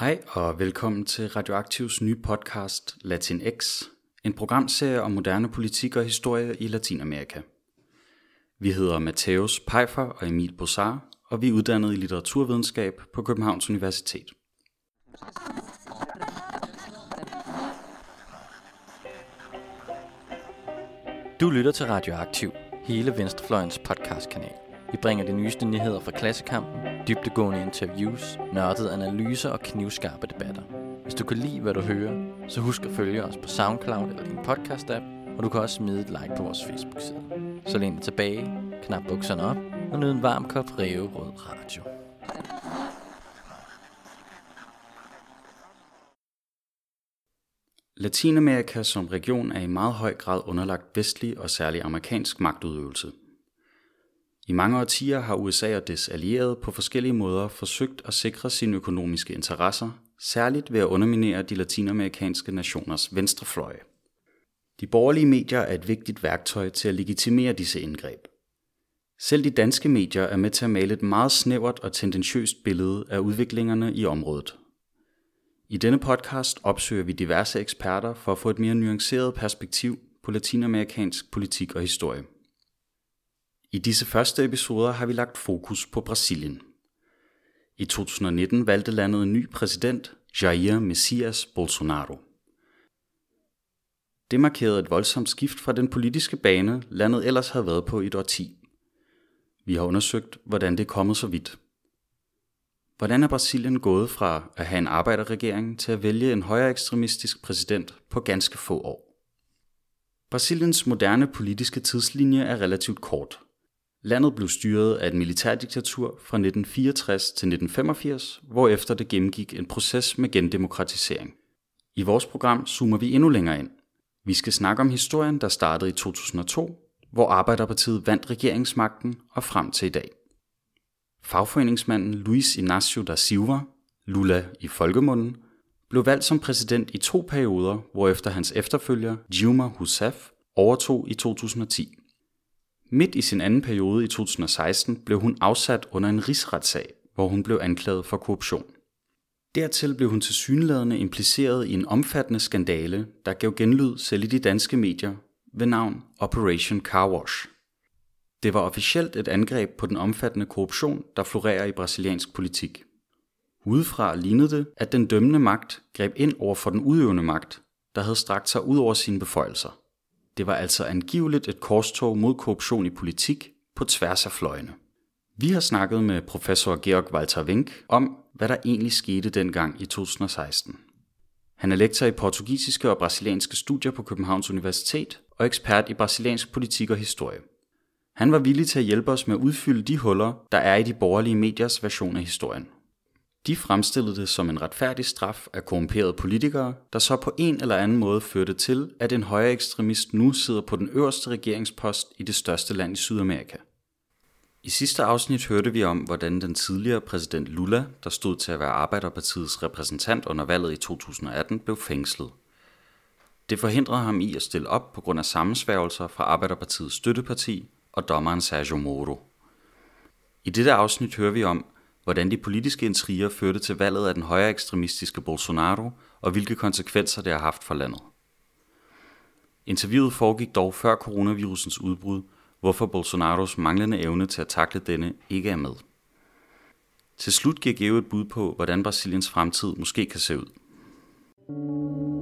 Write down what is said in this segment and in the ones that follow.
Hej og velkommen til Radioaktivs nye podcast Latin X, en programserie om moderne politik og historie i Latinamerika. Vi hedder Mateus Peifer og Emil Bossar, og vi er uddannet i litteraturvidenskab på Københavns Universitet. Du lytter til Radioaktiv, hele Venstrefløjens podcastkanal. Vi bringer de nyeste nyheder fra klassekampen, dybtegående interviews, nørdede analyser og knivskarpe debatter. Hvis du kan lide, hvad du hører, så husk at følge os på SoundCloud eller din podcast-app, og du kan også smide et like på vores Facebook-side. Så læn dig tilbage, knap bukserne op og nyd en varm kop Rød Radio. Latinamerika som region er i meget høj grad underlagt vestlig og særlig amerikansk magtudøvelse. I mange årtier har USA og dets allierede på forskellige måder forsøgt at sikre sine økonomiske interesser, særligt ved at underminere de latinamerikanske nationers venstrefløje. De borgerlige medier er et vigtigt værktøj til at legitimere disse indgreb. Selv de danske medier er med til at male et meget snævert og tendentiøst billede af udviklingerne i området. I denne podcast opsøger vi diverse eksperter for at få et mere nuanceret perspektiv på latinamerikansk politik og historie. I disse første episoder har vi lagt fokus på Brasilien. I 2019 valgte landet en ny præsident, Jair Messias Bolsonaro. Det markerede et voldsomt skift fra den politiske bane, landet ellers havde været på i et årti. Vi har undersøgt, hvordan det er kommet så vidt. Hvordan er Brasilien gået fra at have en arbejderregering til at vælge en højere ekstremistisk præsident på ganske få år? Brasiliens moderne politiske tidslinje er relativt kort – Landet blev styret af et militærdiktatur fra 1964 til 1985, hvorefter det gennemgik en proces med gendemokratisering. I vores program zoomer vi endnu længere ind. Vi skal snakke om historien, der startede i 2002, hvor Arbejderpartiet vandt regeringsmagten og frem til i dag. Fagforeningsmanden Luis Inácio da Silva, Lula i folkemunden, blev valgt som præsident i to perioder, hvorefter hans efterfølger Dilma Rousseff overtog i 2010. Midt i sin anden periode i 2016 blev hun afsat under en rigsretssag, hvor hun blev anklaget for korruption. Dertil blev hun tilsyneladende impliceret i en omfattende skandale, der gav genlyd selv i de danske medier ved navn Operation Car Wash. Det var officielt et angreb på den omfattende korruption, der florerer i brasiliansk politik. Udefra lignede det, at den dømmende magt greb ind over for den udøvende magt, der havde strakt sig ud over sine beføjelser. Det var altså angiveligt et korstog mod korruption i politik på tværs af fløjene. Vi har snakket med professor Georg Walter Wink om, hvad der egentlig skete dengang i 2016. Han er lektor i portugisiske og brasilianske studier på Københavns Universitet og ekspert i brasiliansk politik og historie. Han var villig til at hjælpe os med at udfylde de huller, der er i de borgerlige mediers version af historien. De fremstillede det som en retfærdig straf af korrumperede politikere, der så på en eller anden måde førte til, at en højere ekstremist nu sidder på den øverste regeringspost i det største land i Sydamerika. I sidste afsnit hørte vi om, hvordan den tidligere præsident Lula, der stod til at være Arbejderpartiets repræsentant under valget i 2018, blev fængslet. Det forhindrede ham i at stille op på grund af sammensværgelser fra Arbejderpartiets støtteparti og dommeren Sergio Moro. I dette afsnit hører vi om, hvordan de politiske intriger førte til valget af den højere ekstremistiske Bolsonaro, og hvilke konsekvenser det har haft for landet. Interviewet foregik dog før coronavirusens udbrud, hvorfor Bolsonaros manglende evne til at takle denne ikke er med. Til slut giver Geo et bud på, hvordan Brasiliens fremtid måske kan se ud.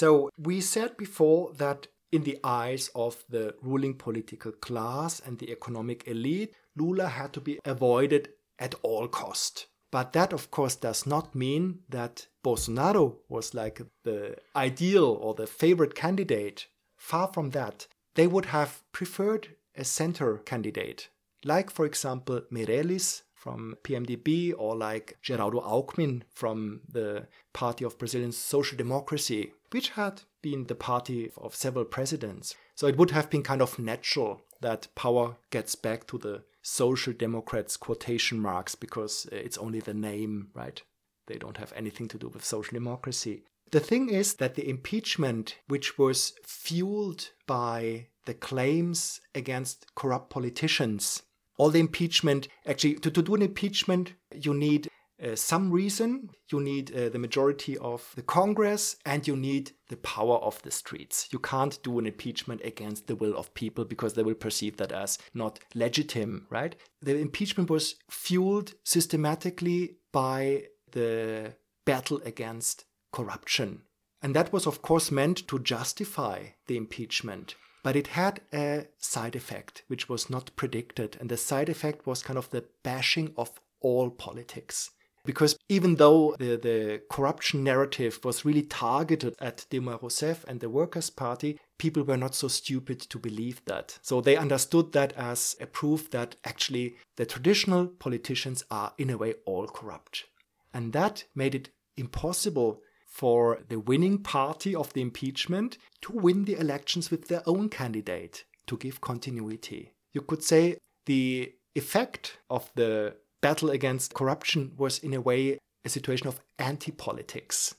So we said before that in the eyes of the ruling political class and the economic elite, Lula had to be avoided at all cost. But that, of course, does not mean that Bolsonaro was like the ideal or the favorite candidate. Far from that. They would have preferred a center candidate, like, for example, Meirelles from PMDB or like Geraldo Alckmin from the Party of Brazilian Social Democracy, which had been the party of several presidents. So it would have been kind of natural that power gets back to the social democrats quotation marks because uh, it's only the name, right, They don't have anything to do with social democracy. The thing is that the impeachment, which was fueled by the claims against corrupt politicians, all the impeachment, actually, to, to do an impeachment, you need uh, some reason, you need uh, the majority of the Congress, and you need the power of the streets. You can't do an impeachment against the will of people because they will perceive that as not legitimate, right? The impeachment was fueled systematically by the battle against corruption. And that was, of course, meant to justify the impeachment. But it had a side effect, which was not predicted. And the side effect was kind of the bashing of all politics. Because even though the, the corruption narrative was really targeted at Dilma Rousseff and the Workers' Party, people were not so stupid to believe that. So they understood that as a proof that actually the traditional politicians are, in a way, all corrupt. And that made it impossible for the winning party of the impeachment to win the elections with their own candidate to give continuity. You could say the effect of the battle against corruption was, in a way, a situation of anti politics.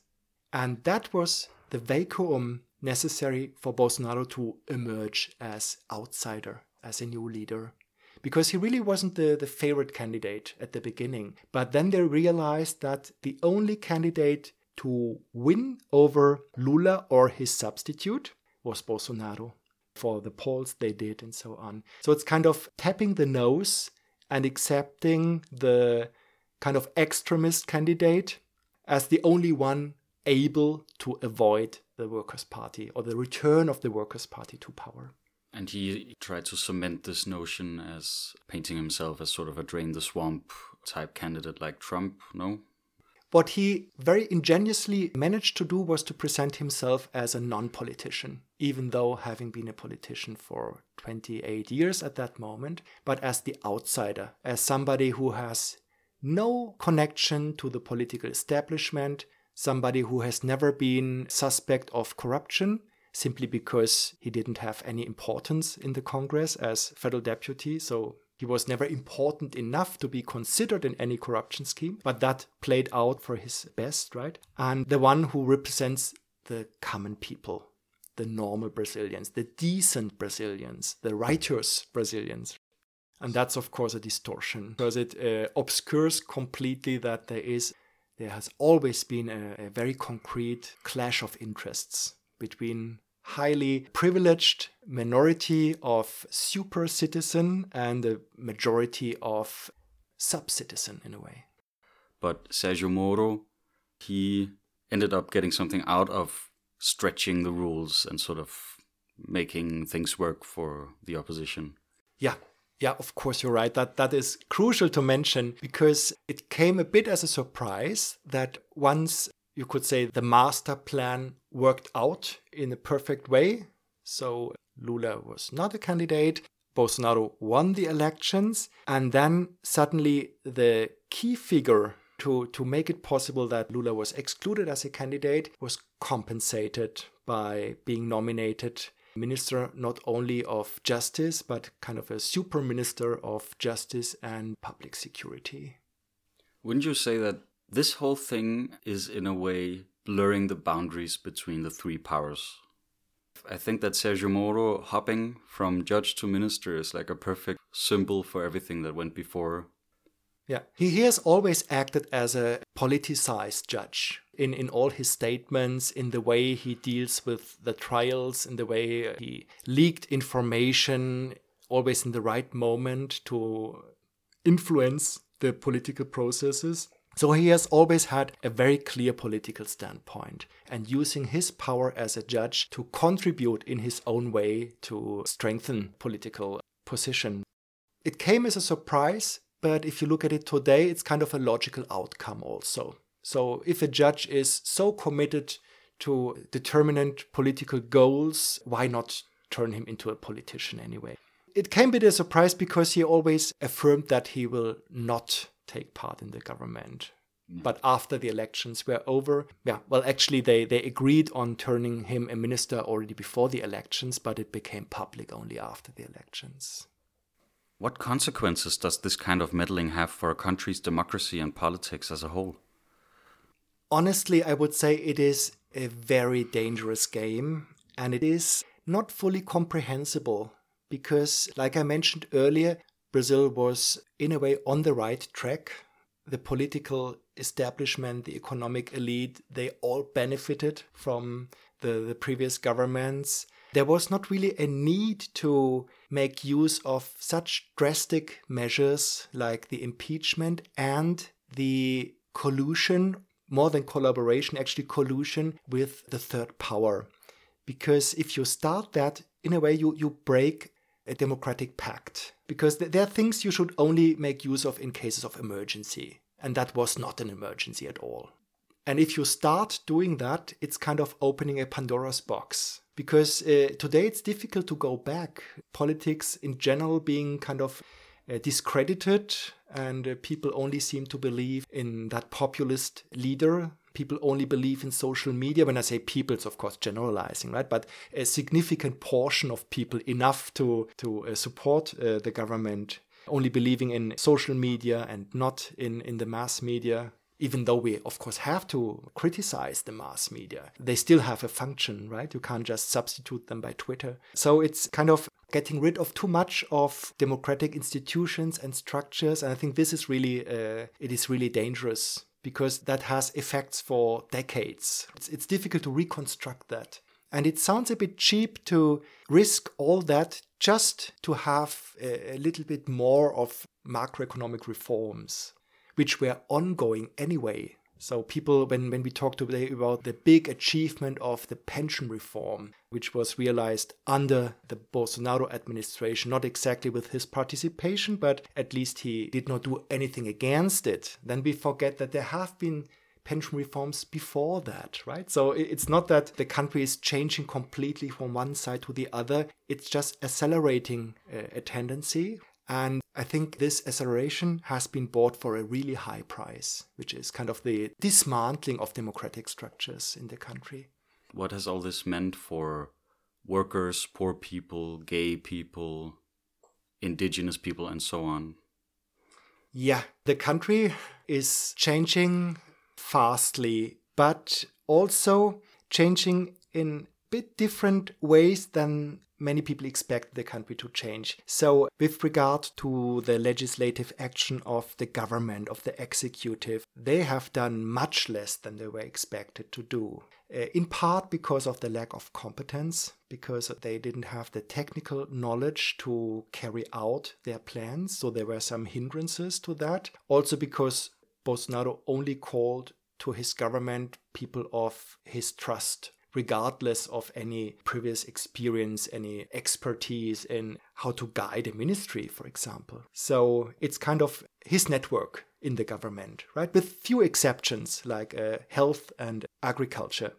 And that was the vacuum necessary for Bolsonaro to emerge as outsider, as a new leader. Because he really wasn't the, the favorite candidate at the beginning. But then they realized that the only candidate to win over Lula or his substitute was Bolsonaro for the polls they did and so on. So it's kind of tapping the nose and accepting the kind of extremist candidate as the only one able to avoid the Workers' Party or the return of the Workers' Party to power. And he tried to cement this notion as painting himself as sort of a drain the swamp type candidate like Trump, no? What he very ingeniously managed to do was to present himself as a non politician, even though having been a politician for 28 years at that moment, but as the outsider, as somebody who has no connection to the political establishment, somebody who has never been suspect of corruption simply because he didn't have any importance in the Congress as federal deputy. So he was never important enough to be considered in any corruption scheme, but that played out for his best, right? And the one who represents the common people, the normal Brazilians, the decent Brazilians, the righteous Brazilians. And that's, of course, a distortion because it uh, obscures completely that there is, there has always been a, a very concrete clash of interests between highly privileged minority of super citizen and a majority of sub citizen in a way. But Sergio Moro, he ended up getting something out of stretching the rules and sort of making things work for the opposition. Yeah. Yeah, of course you're right. That that is crucial to mention because it came a bit as a surprise that once you could say the master plan worked out in a perfect way. So Lula was not a candidate. Bolsonaro won the elections. And then suddenly the key figure to, to make it possible that Lula was excluded as a candidate was compensated by being nominated minister not only of justice, but kind of a super minister of justice and public security. Wouldn't you say that this whole thing is, in a way, blurring the boundaries between the three powers. I think that Sergio Moro hopping from judge to minister is like a perfect symbol for everything that went before. Yeah, he, he has always acted as a politicized judge in, in all his statements, in the way he deals with the trials, in the way he leaked information, always in the right moment to influence the political processes. So he has always had a very clear political standpoint and using his power as a judge to contribute in his own way to strengthen political position. It came as a surprise, but if you look at it today, it's kind of a logical outcome also. So if a judge is so committed to determinant political goals, why not turn him into a politician anyway? It came a bit a surprise because he always affirmed that he will not take part in the government. Mm. But after the elections were over, yeah, well, actually, they, they agreed on turning him a minister already before the elections, but it became public only after the elections. What consequences does this kind of meddling have for a country's democracy and politics as a whole? honestly, I would say it is a very dangerous game and it is not fully comprehensible because, like I mentioned earlier, Brazil was in a way on the right track. The political establishment, the economic elite, they all benefited from the, the previous governments. There was not really a need to make use of such drastic measures like the impeachment and the collusion, more than collaboration, actually collusion with the third power. Because if you start that, in a way, you, you break a democratic pact. Because there are things you should only make use of in cases of emergency. And that was not an emergency at all. And if you start doing that, it's kind of opening a Pandora's box. Because uh, today it's difficult to go back. Politics in general being kind of uh, discredited, and uh, people only seem to believe in that populist leader. People only believe in social media. When I say people, it's of course generalizing, right? But a significant portion of people, enough to to uh, support uh, the government, only believing in social media and not in in the mass media even though we of course have to criticize the mass media they still have a function right you can't just substitute them by twitter so it's kind of getting rid of too much of democratic institutions and structures and i think this is really uh, it is really dangerous because that has effects for decades it's, it's difficult to reconstruct that and it sounds a bit cheap to risk all that just to have a, a little bit more of macroeconomic reforms which were ongoing anyway. So people, when, when we talk today about the big achievement of the pension reform, which was realized under the Bolsonaro administration, not exactly with his participation, but at least he did not do anything against it, then we forget that there have been pension reforms before that, right? So it's not that the country is changing completely from one side to the other, it's just accelerating uh, a tendency and I think this acceleration has been bought for a really high price, which is kind of the dismantling of democratic structures in the country. What has all this meant for workers, poor people, gay people, indigenous people, and so on? Yeah, the country is changing fastly, but also changing in bit different ways than many people expect the country to change. So, with regard to the legislative action of the government, of the executive, they have done much less than they were expected to do. Uh, in part because of the lack of competence, because they didn't have the technical knowledge to carry out their plans. So, there were some hindrances to that. Also, because Bolsonaro only called to his government people of his trust regardless of any previous experience, any expertise in how to guide a ministry, for example. So it's kind of his network in the government, right? With few exceptions like uh, health and agriculture.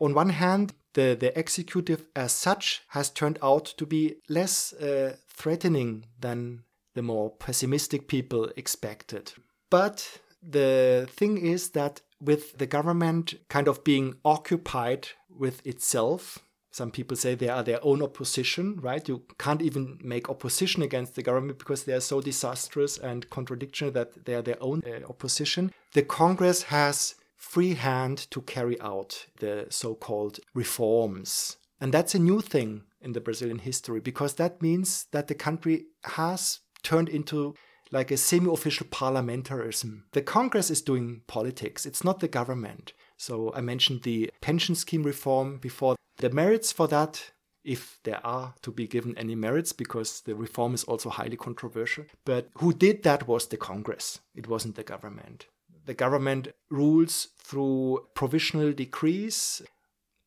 On one hand, the, the executive as such has turned out to be less uh, threatening than the more pessimistic people expected. But the thing is that with the government kind of being occupied with itself. Some people say they are their own opposition, right? You can't even make opposition against the government because they are so disastrous and contradictory that they are their own uh, opposition. The Congress has free hand to carry out the so called reforms. And that's a new thing in the Brazilian history because that means that the country has turned into like a semi official parliamentarism. The Congress is doing politics, it's not the government. So I mentioned the pension scheme reform before. The merits for that, if there are to be given any merits, because the reform is also highly controversial. But who did that was the Congress, it wasn't the government. The government rules through provisional decrees.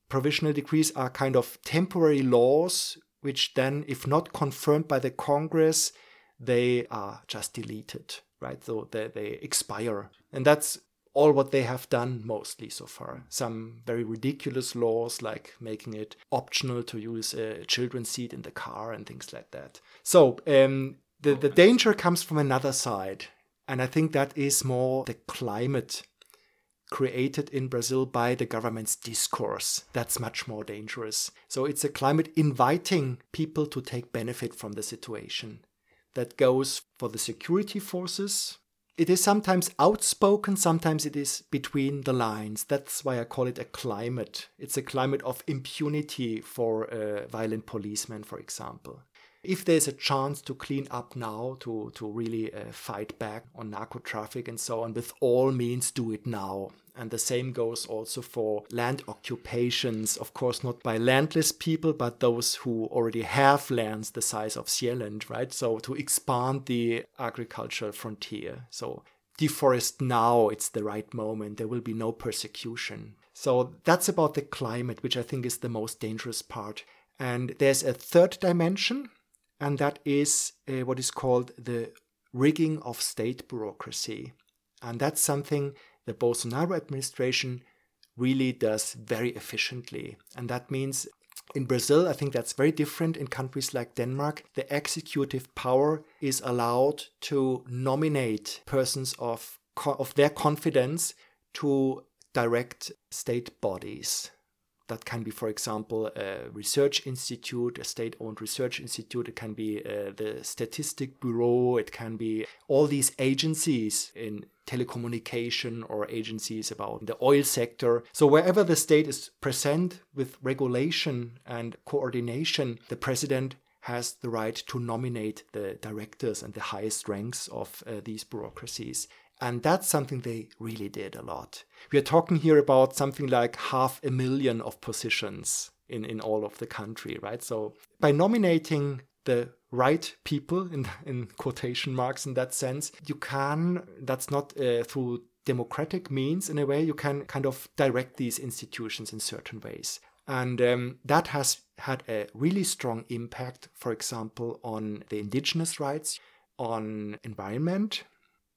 Provisional decrees are kind of temporary laws, which then, if not confirmed by the Congress, they are just deleted, right? So they, they expire. And that's all what they have done mostly so far. Some very ridiculous laws like making it optional to use a children's seat in the car and things like that. So um, the, the danger comes from another side. And I think that is more the climate created in Brazil by the government's discourse. That's much more dangerous. So it's a climate inviting people to take benefit from the situation. That goes for the security forces, it is sometimes outspoken, sometimes it is between the lines. That's why I call it a climate. It's a climate of impunity for violent policemen, for example. If there's a chance to clean up now, to, to really uh, fight back on narco traffic and so on, with all means, do it now. And the same goes also for land occupations, of course, not by landless people, but those who already have lands the size of Zealand, right? So to expand the agricultural frontier. So deforest now, it's the right moment. There will be no persecution. So that's about the climate, which I think is the most dangerous part. And there's a third dimension, and that is uh, what is called the rigging of state bureaucracy. And that's something the Bolsonaro administration really does very efficiently. And that means in Brazil, I think that's very different in countries like Denmark. The executive power is allowed to nominate persons of, of their confidence to direct state bodies. That can be, for example, a research institute, a state owned research institute. It can be uh, the Statistic Bureau. It can be all these agencies in telecommunication or agencies about the oil sector. So, wherever the state is present with regulation and coordination, the president has the right to nominate the directors and the highest ranks of uh, these bureaucracies. And that's something they really did a lot. We are talking here about something like half a million of positions in, in all of the country, right? So by nominating the right people in, in quotation marks in that sense, you can, that's not uh, through democratic means in a way, you can kind of direct these institutions in certain ways. And um, that has had a really strong impact, for example, on the indigenous rights, on environment,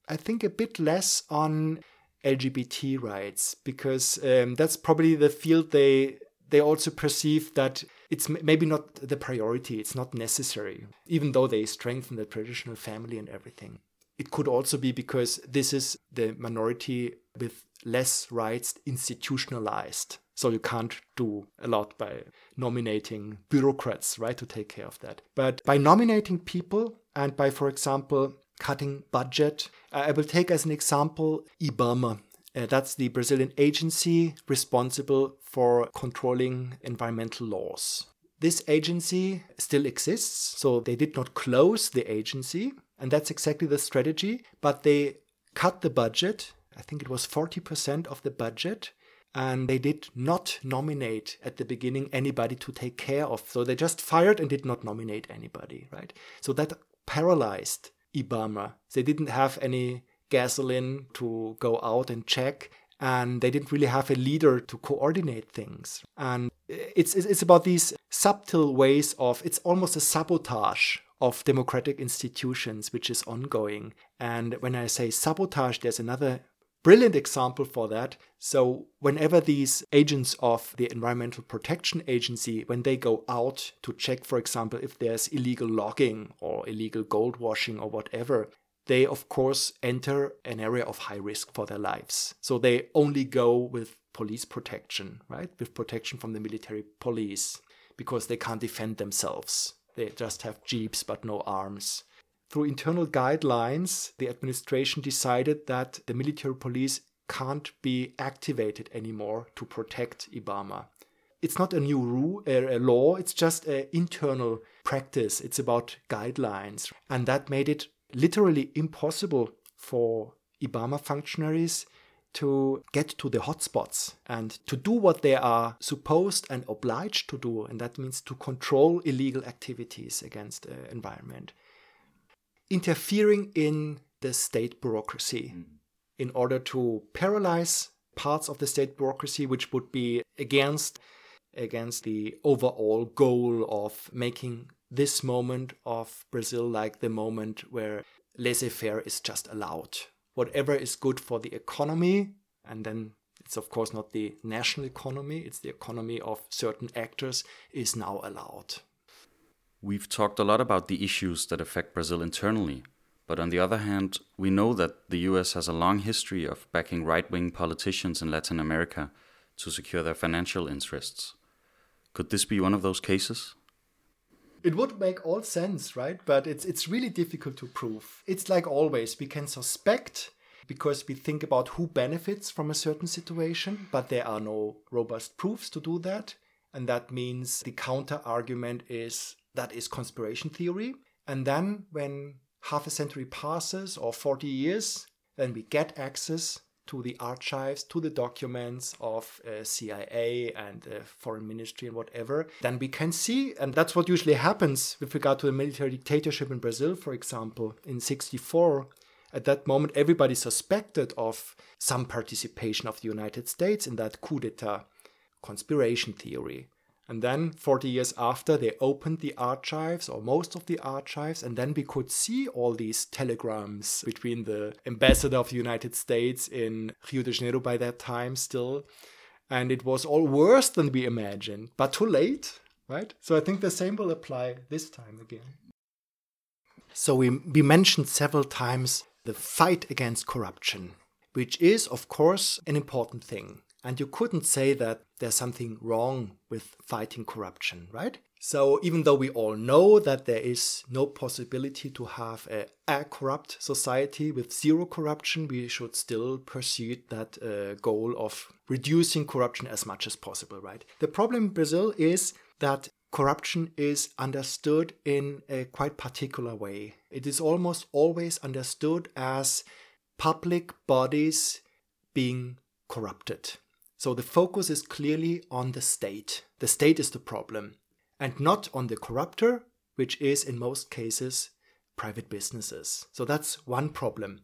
I think a bit less on LGBT rights because um, that's probably the field they they also perceive that it's maybe not the priority, it's not necessary, even though they strengthen the traditional family and everything. It could also be because this is the minority with less rights institutionalized. So you can't do a lot by nominating bureaucrats, right, to take care of that. But by nominating people and by, for example, cutting budget. Uh, I will take as an example IBAMA. Uh, that's the Brazilian agency responsible for controlling environmental laws. This agency still exists, so they did not close the agency, and that's exactly the strategy, but they cut the budget. I think it was 40% of the budget and they did not nominate at the beginning anybody to take care of. So they just fired and did not nominate anybody, right? So that paralyzed IBAMA. They didn't have any gasoline to go out and check and they didn't really have a leader to coordinate things. And it's, it's about these subtle ways of, it's almost a sabotage of democratic institutions, which is ongoing. And when I say sabotage, there's another brilliant example for that. So whenever these agents of the Environmental Protection Agency, when they go out to check, for example, if there's illegal logging or illegal gold washing or whatever, they of course enter an area of high risk for their lives. So they only go with police protection, right? With protection from the military police because they can't defend themselves. They just have jeeps but no arms. Through internal guidelines, the administration decided that the military police can't be activated anymore to protect IBAMA. It's not a new rule, a law, it's just an internal practice. It's about guidelines. And that made it literally impossible for IBAMA functionaries to get to the hotspots and to do what they are supposed and obliged to do. And that means to control illegal activities against the environment interfering in the state bureaucracy mm. in order to paralyze parts of the state bureaucracy which would be against against the overall goal of making this moment of Brazil like the moment where laissez-faire is just allowed whatever is good for the economy and then it's of course not the national economy it's the economy of certain actors is now allowed We've talked a lot about the issues that affect Brazil internally, but on the other hand, we know that the US has a long history of backing right wing politicians in Latin America to secure their financial interests. Could this be one of those cases? It would make all sense, right? But it's it's really difficult to prove. It's like always, we can suspect because we think about who benefits from a certain situation, but there are no robust proofs to do that. And that means the counter argument is that is conspiration theory. And then when half a century passes or 40 years, then we get access to the archives, to the documents of uh, CIA and uh, foreign ministry and whatever, then we can see, and that's what usually happens with regard to the military dictatorship in Brazil, for example, in 64. At that moment, everybody suspected of some participation of the United States in that coup d'etat conspiration theory. And then 40 years after, they opened the archives or most of the archives, and then we could see all these telegrams between the ambassador of the United States in Rio de Janeiro by that time still. And it was all worse than we imagined, but too late, right? So I think the same will apply this time again. So we, we mentioned several times the fight against corruption, which is, of course, an important thing. And you couldn't say that there's something wrong with fighting corruption, right? So even though we all know that there is no possibility to have a, a corrupt society with zero corruption, we should still pursue that uh, goal of reducing corruption as much as possible, right? The problem in Brazil is that corruption is understood in a quite particular way. It is almost always understood as public bodies being corrupted. So the focus is clearly on the state. The state is the problem, and not on the corrupter, which is in most cases private businesses. So that's one problem.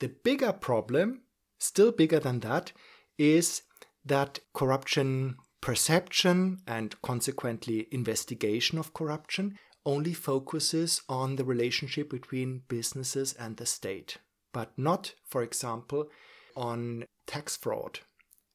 The bigger problem, still bigger than that, is that corruption perception and consequently investigation of corruption only focuses on the relationship between businesses and the state, but not, for example, on tax fraud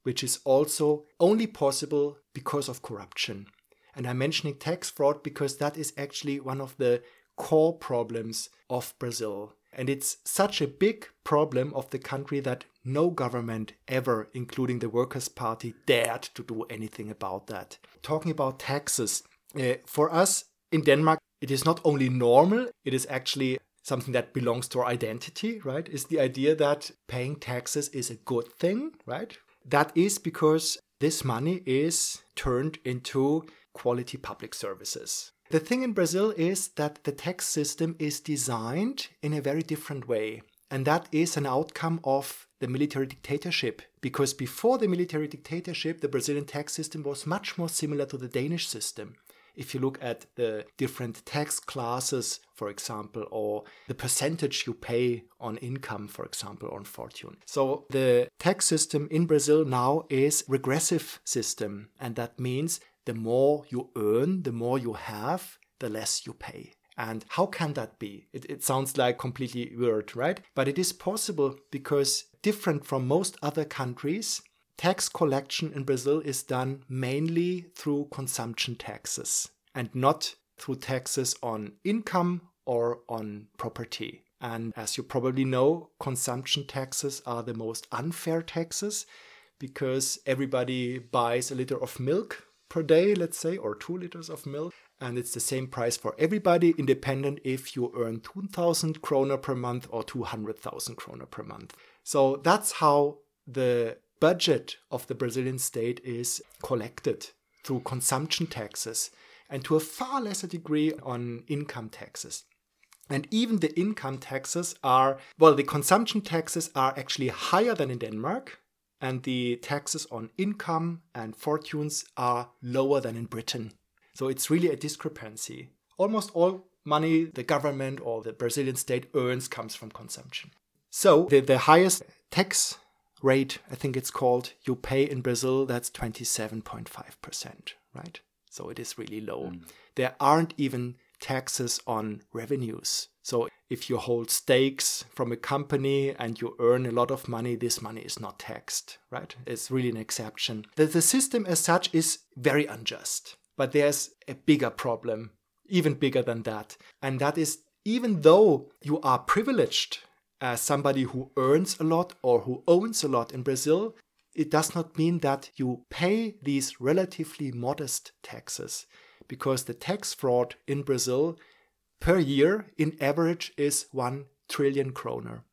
which is also only possible because of corruption. And I'm mentioning tax fraud because that is actually one of the core problems of Brazil. And it's such a big problem of the country that no government ever, including the Workers' Party, dared to do anything about that. Talking about taxes, uh, for us in Denmark, it is not only normal, it is actually something that belongs to our identity, right? Is the idea that paying taxes is a good thing, right? That is because this money is turned into quality public services. The thing in Brazil is that the tax system is designed in a very different way. And that is an outcome of the military dictatorship. Because before the military dictatorship, the Brazilian tax system was much more similar to the Danish system if you look at the different tax classes, for example, or the percentage you pay on income, for example, on fortune. So the tax system in Brazil now is regressive system, and that means the more you earn, the more you have, the less you pay. And how can that be? It, it, sounds like completely weird, right? But it is possible because, different from most other countries, tax collection in Brazil is done mainly through consumption taxes and not through taxes on income or on property. And as you probably know, consumption taxes are the most unfair taxes because everybody buys a liter of milk per day, let's say, or two liters of milk. And it's the same price for everybody, independent if you earn 2,000 kroner per month or 200,000 kroner per month. So that's how the budget of the Brazilian state is collected through consumption taxes and to a far lesser degree on income taxes. And even the income taxes are, well, the consumption taxes are actually higher than in Denmark, and the taxes on income and fortunes are lower than in Britain. So it's really a discrepancy. Almost all money the government or the Brazilian state earns comes from consumption. So the, the highest tax rate, I think it's called, you pay in Brazil, that's 27.5%, right? So it is really low. Mm. There aren't even taxes on revenues. So if you hold stakes from a company and you earn a lot of money, this money is not taxed, right? It's really an exception. The, the system as such is very unjust. But there's a bigger problem, even bigger than that. And that is even though you are privileged as somebody who earns a lot or who owns a lot in Brazil, it does not mean that you pay these relatively modest taxes because the tax fraud in Brazil per year in average is 1 trillion kroner.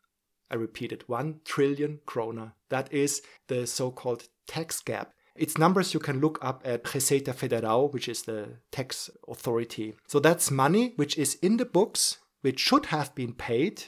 I repeat it 1 trillion kroner. That is the so called tax gap. Its numbers you can look up at Receita Federal, which is the tax authority. So that's money which is in the books, which should have been paid,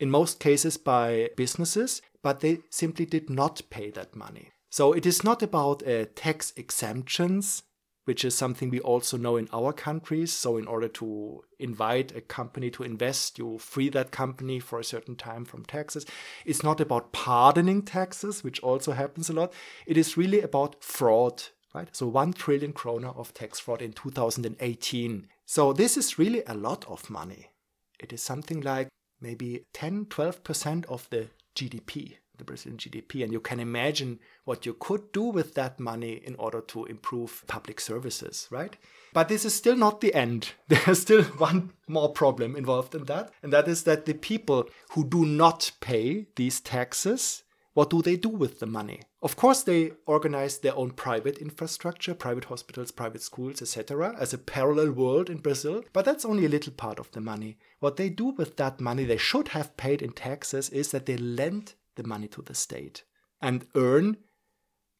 in most cases by businesses, but they simply did not pay that money. So it is not about uh, tax exemptions which is something we also know in our countries. So, in order to invite a company to invest, you free that company for a certain time from taxes. It's not about pardoning taxes, which also happens a lot. It is really about fraud, right? So, 1 trillion kroner of tax fraud in 2018. So, this is really a lot of money. It is something like maybe 10 12% of the GDP the Brazilian GDP. And you can imagine what you could do with that money in order to improve public services, right? But this is still not the end. There's still one more problem involved in that. And that is that the people who do not pay these taxes, what do they do with the money? Of course, they organize their own private infrastructure, private hospitals, private schools, etc., as a parallel world in Brazil. But that's only a little part of the money. What they do with that money they should have paid in taxes is that they lend the money to the state and earn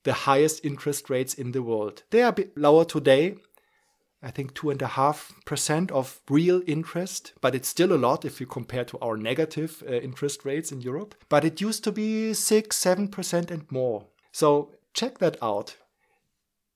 the highest interest rates in the world. They are a bit lower today. I think two and a half percent of real interest, but it's still a lot if you compare to our negative uh, interest rates in Europe. But it used to be six, seven percent and more. So check that out.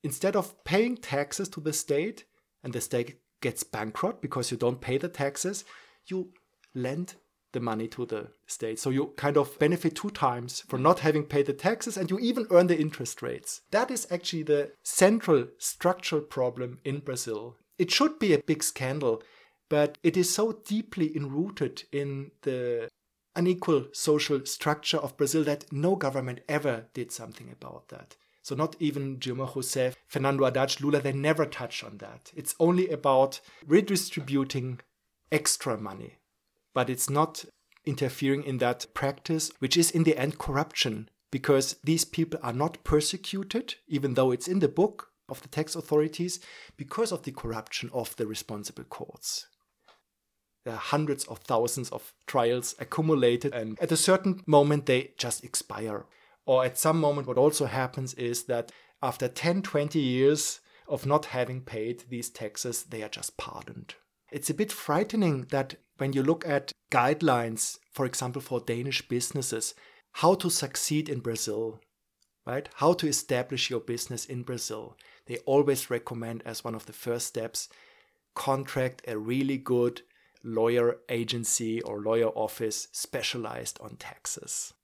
Instead of paying taxes to the state, and the state gets bankrupt because you don't pay the taxes, you lend the money to the state. So you kind of benefit two times for not having paid the taxes and you even earn the interest rates. That is actually the central structural problem in Brazil. It should be a big scandal, but it is so deeply enrooted in the unequal social structure of Brazil that no government ever did something about that. So not even Dilma Rousseff, Fernando Haddad, Lula, they never touch on that. It's only about redistributing extra money but it's not interfering in that practice, which is in the end corruption, because these people are not persecuted, even though it's in the book of the tax authorities, because of the corruption of the responsible courts. There are hundreds of thousands of trials accumulated, and at a certain moment, they just expire. Or at some moment, what also happens is that after 10, 20 years of not having paid these taxes, they are just pardoned. It's a bit frightening that when you look at guidelines, for example, for Danish businesses, how to succeed in Brazil, right? How to establish your business in Brazil. They always recommend as one of the first steps contract a really good lawyer agency or lawyer office specialized on taxes.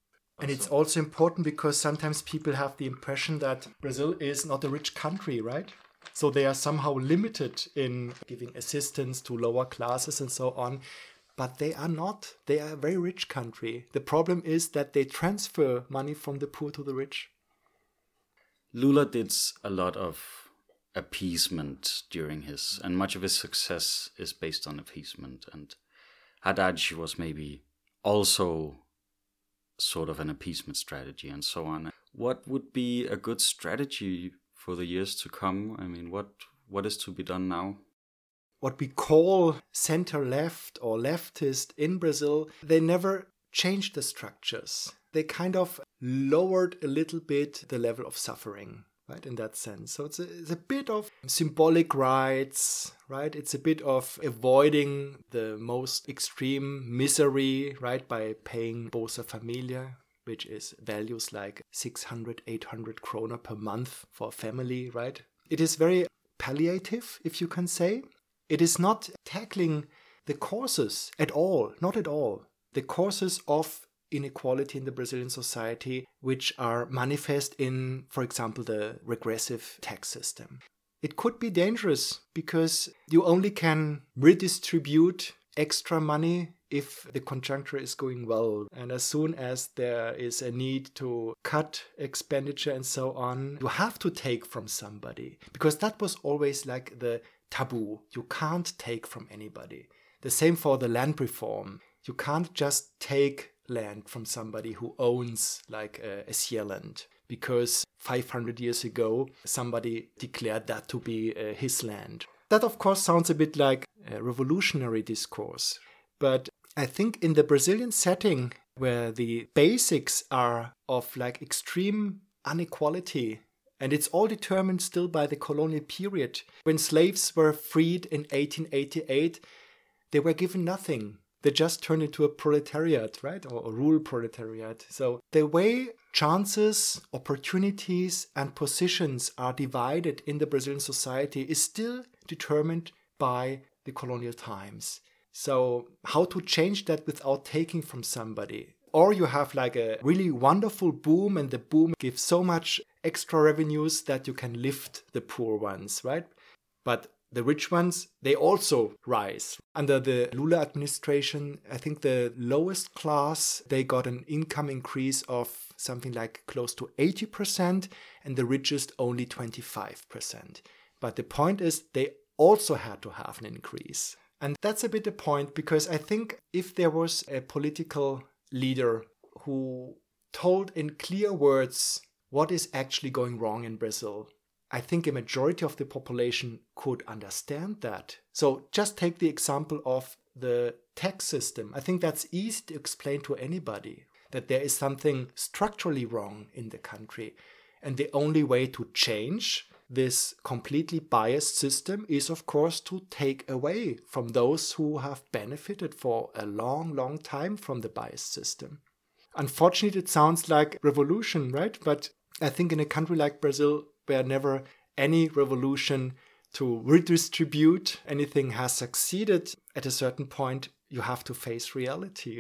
And it's also important because sometimes people have the impression that Brazil is not a rich country, right? So they are somehow limited in giving assistance to lower classes and so on. But they are not. They are a very rich country. The problem is that they transfer money from the poor to the rich. Lula did a lot of appeasement during his, and much of his success is based on appeasement. And Haddad was maybe also sort of an appeasement strategy and so on. What would be a good strategy for the years to come? I mean, what what is to be done now? What we call center left or leftist in Brazil, they never changed the structures. They kind of lowered a little bit the level of suffering, right, in that sense. So it's a, it's a bit of symbolic rights, right? It's a bit of avoiding the most extreme misery, right, by paying Bolsa Familia, which is values like 600, 800 kroner per month for a family, right? It is very palliative, if you can say. It is not tackling the causes at all, not at all. The causes of inequality in the Brazilian society, which are manifest in, for example, the regressive tax system. It could be dangerous because you only can redistribute extra money if the conjuncture is going well. And as soon as there is a need to cut expenditure and so on, you have to take from somebody because that was always like the taboo. You can't take from anybody. The same for the land reform. You can't just take land from somebody who owns like a, a Zealand because 500 years ago somebody declared that to be uh, his land That, of course, sounds a bit like a revolutionary discourse. But I think in the Brazilian setting, where the basics are of like extreme inequality, and it's all determined still by the colonial period. When slaves were freed in 1888, they were given nothing. They just turned into a proletariat, right? Or a rural proletariat. So the way chances, opportunities, and positions are divided in the Brazilian society is still determined by the colonial times. So, how to change that without taking from somebody? Or you have like a really wonderful boom, and the boom gives so much extra revenues that you can lift the poor ones, right? But the rich ones, they also rise. Under the Lula administration, I think the lowest class, they got an income increase of something like close to 80%, and the richest only 25%. But the point is, they also had to have an increase. And that's a bit the point because I think if there was a political leader who told in clear words what is actually going wrong in Brazil, I think a majority of the population could understand that. So just take the example of the tax system. I think that's easy to explain to anybody that there is something structurally wrong in the country. And the only way to change this completely biased system is, of course, to take away from those who have benefited for a long, long time from the biased system. Unfortunately, it sounds like revolution, right? But I think in a country like Brazil, where never any revolution to redistribute anything has succeeded, at a certain point, you have to face reality.